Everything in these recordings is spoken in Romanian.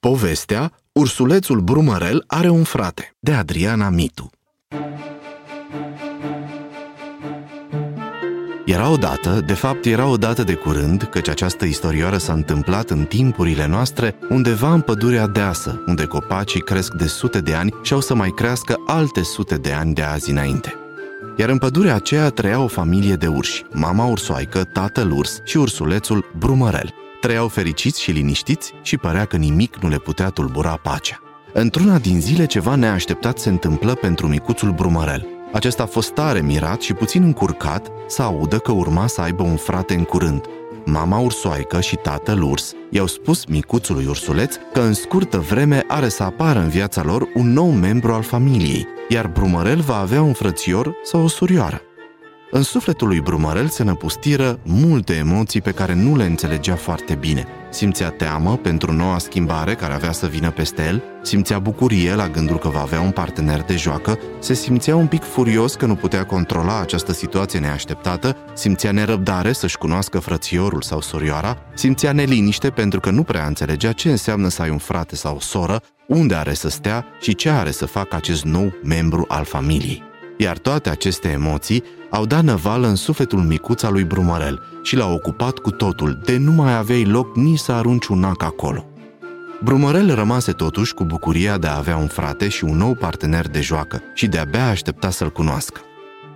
Povestea Ursulețul Brumărel are un frate, de Adriana Mitu. Era odată, de fapt era odată de curând, căci această istorioară s-a întâmplat în timpurile noastre, undeva în pădurea deasă, unde copacii cresc de sute de ani și au să mai crească alte sute de ani de azi înainte. Iar în pădurea aceea trăia o familie de urși, mama ursoaică, tatăl urs și ursulețul Brumărel. Trăiau fericiți și liniștiți și părea că nimic nu le putea tulbura pacea. Într-una din zile ceva neașteptat se întâmplă pentru micuțul Brumărel. Acesta a fost tare mirat și puțin încurcat să audă că urma să aibă un frate în curând. Mama ursoaică și tatăl urs i-au spus micuțului ursuleț că în scurtă vreme are să apară în viața lor un nou membru al familiei, iar Brumărel va avea un frățior sau o surioară. În sufletul lui Brumărel se năpustiră multe emoții pe care nu le înțelegea foarte bine. Simțea teamă pentru noua schimbare care avea să vină peste el, simțea bucurie la gândul că va avea un partener de joacă, se simțea un pic furios că nu putea controla această situație neașteptată, simțea nerăbdare să-și cunoască frățiorul sau surioara, simțea neliniște pentru că nu prea înțelegea ce înseamnă să ai un frate sau o soră, unde are să stea și ce are să facă acest nou membru al familiei. Iar toate aceste emoții au dat năvală în sufletul micuț al lui Brumărel și l-au ocupat cu totul, de nu mai aveai loc nici să arunci un nac acolo. Brumărel rămase totuși cu bucuria de a avea un frate și un nou partener de joacă și de-abia aștepta să-l cunoască.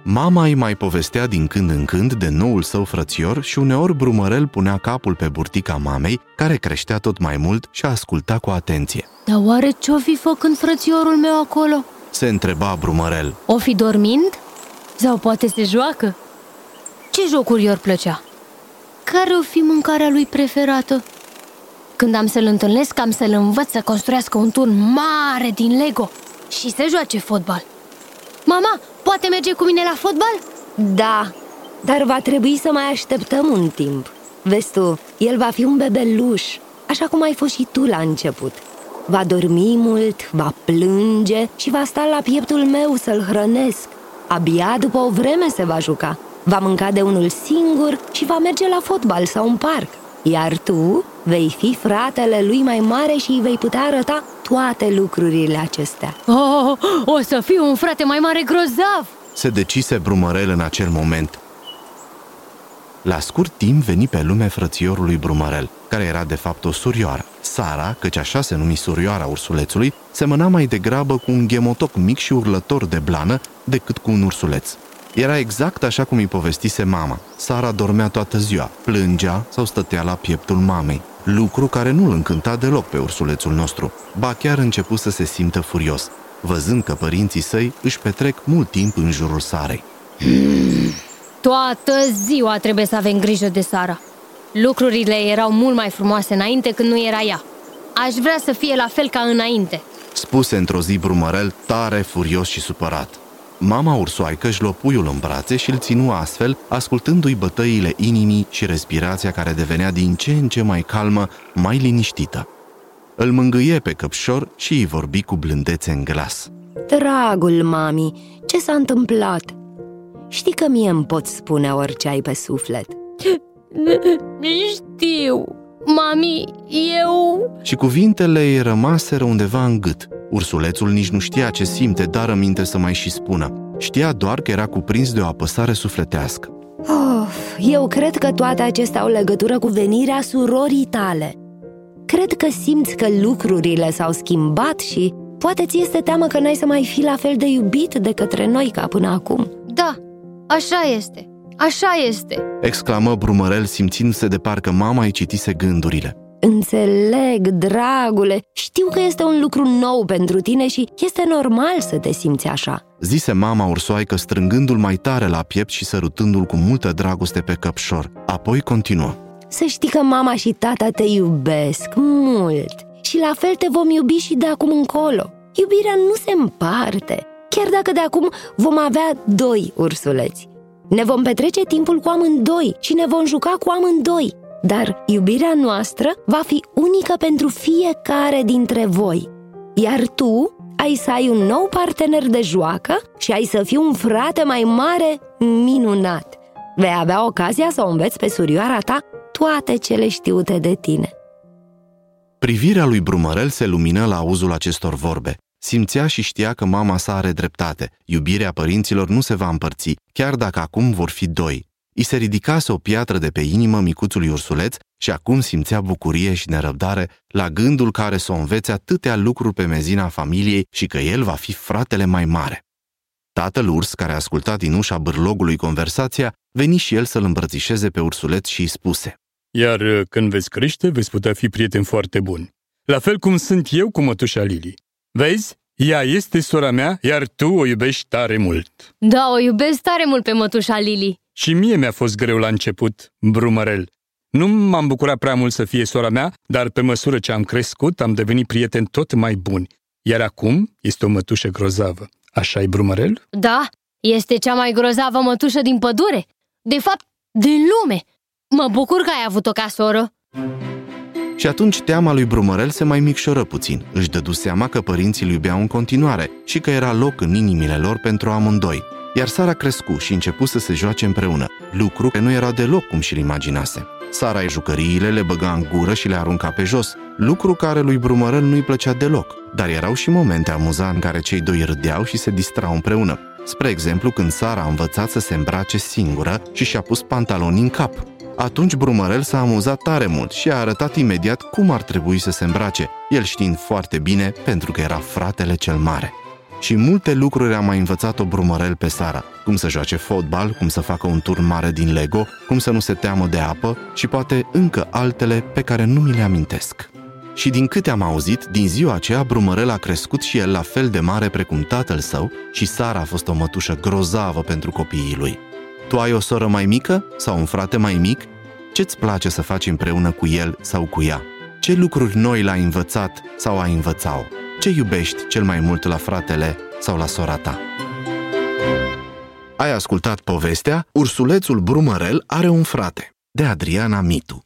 Mama îi mai povestea din când în când de noul său frățior și uneori Brumărel punea capul pe burtica mamei, care creștea tot mai mult și asculta cu atenție. Dar oare ce-o fi făcând frățiorul meu acolo? Se întreba Brumărel. O fi dormind? Sau poate se joacă? Ce jocuri i plăcea? Care o fi mâncarea lui preferată? Când am să-l întâlnesc, am să-l învăț să construiască un turn mare din Lego și să joace fotbal. Mama, poate merge cu mine la fotbal? Da, dar va trebui să mai așteptăm un timp. Vezi tu, el va fi un bebeluș, așa cum ai fost și tu la început. Va dormi mult, va plânge și va sta la pieptul meu să-l hrănesc. Abia după o vreme se va juca. Va mânca de unul singur și va merge la fotbal sau un parc. Iar tu vei fi fratele lui mai mare și îi vei putea arăta toate lucrurile acestea. Oh, o să fiu un frate mai mare grozav! Se decise Brumărel în acel moment. La scurt timp veni pe lume frățiorul lui Brumărel, care era de fapt o surioară. Sara, căci așa se numi surioara ursulețului, semăna mai degrabă cu un ghemotoc mic și urlător de blană decât cu un ursuleț. Era exact așa cum îi povestise mama. Sara dormea toată ziua, plângea sau stătea la pieptul mamei, lucru care nu îl încânta deloc pe ursulețul nostru, ba chiar început să se simtă furios, văzând că părinții săi își petrec mult timp în jurul Sarei. Toată ziua trebuie să avem grijă de Sara. Lucrurile erau mult mai frumoase înainte când nu era ea. Aș vrea să fie la fel ca înainte. Spuse într-o zi Brumărel, tare furios și supărat. Mama ursoaică își lopuiul în brațe și îl ținu astfel, ascultându-i bătăile inimii și respirația care devenea din ce în ce mai calmă, mai liniștită. Îl mângâie pe căpșor și îi vorbi cu blândețe în glas. Dragul mami, ce s-a întâmplat? Știi că mie îmi poți spune orice ai pe suflet Știu, mami, eu... Și cuvintele îi rămaseră undeva în gât. Ursulețul nici nu știa ce simte, dar aminte să mai și spună. Știa doar că era cuprins de o apăsare sufletească. Of, eu cred că toate acestea au legătură cu venirea surorii tale. Cred că simți că lucrurile s-au schimbat și poate ți este teamă că n-ai să mai fi la fel de iubit de către noi ca până acum. Da, așa este. Așa este! Exclamă Brumărel simțindu-se de parcă mama îi citise gândurile. Înțeleg, dragule, știu că este un lucru nou pentru tine și este normal să te simți așa. Zise mama ursoaică strângându-l mai tare la piept și sărutându-l cu multă dragoste pe căpșor. Apoi continuă. Să știi că mama și tata te iubesc mult Și la fel te vom iubi și de acum încolo. Iubirea nu se împarte. Chiar dacă de acum vom avea doi ursuleți ne vom petrece timpul cu amândoi și ne vom juca cu amândoi, dar iubirea noastră va fi unică pentru fiecare dintre voi. Iar tu ai să ai un nou partener de joacă și ai să fii un frate mai mare minunat. Vei avea ocazia să o înveți pe surioara ta toate cele știute de tine. Privirea lui Brumărel se lumină la auzul acestor vorbe. Simțea și știa că mama sa are dreptate. Iubirea părinților nu se va împărți, chiar dacă acum vor fi doi. I se ridicase o piatră de pe inimă micuțului ursuleț și acum simțea bucurie și nerăbdare la gândul care să o învețe atâtea lucruri pe mezina familiei și că el va fi fratele mai mare. Tatăl urs, care a ascultat din ușa bârlogului conversația, veni și el să-l îmbrățișeze pe ursuleț și îi spuse Iar uh, când veți crește, veți putea fi prieteni foarte buni. La fel cum sunt eu cu mătușa Lili. Vezi? Ea este sora mea, iar tu o iubești tare mult. Da, o iubesc tare mult pe mătușa Lili. Și mie mi-a fost greu la început, Brumărel. Nu m-am bucurat prea mult să fie sora mea, dar pe măsură ce am crescut, am devenit prieteni tot mai buni. Iar acum este o mătușă grozavă. așa e Brumărel? Da, este cea mai grozavă mătușă din pădure. De fapt, din lume. Mă bucur că ai avut-o ca soră. Și atunci teama lui Brumărel se mai micșoră puțin. Își dădu seama că părinții îl iubeau în continuare și că era loc în inimile lor pentru amândoi. Iar Sara crescu și începu să se joace împreună, lucru care nu era deloc cum și-l imaginase. Sara ai jucăriile, le băga în gură și le arunca pe jos, lucru care lui Brumărel nu-i plăcea deloc. Dar erau și momente amuzante în care cei doi râdeau și se distrau împreună. Spre exemplu, când Sara a învățat să se îmbrace singură și și-a pus pantaloni în cap. Atunci Brumărel s-a amuzat tare mult și a arătat imediat cum ar trebui să se îmbrace, el știind foarte bine pentru că era fratele cel mare. Și multe lucruri a mai învățat-o Brumărel pe Sara, cum să joace fotbal, cum să facă un turn mare din Lego, cum să nu se teamă de apă și poate încă altele pe care nu mi le amintesc. Și din câte am auzit, din ziua aceea Brumărel a crescut și el la fel de mare precum tatăl său și Sara a fost o mătușă grozavă pentru copiii lui. Tu ai o soră mai mică sau un frate mai mic? Ce-ți place să faci împreună cu el sau cu ea? Ce lucruri noi l-ai învățat sau ai învățat-o? Ce iubești cel mai mult la fratele sau la sora ta? Ai ascultat povestea Ursulețul Brumărel are un frate, de Adriana Mitu.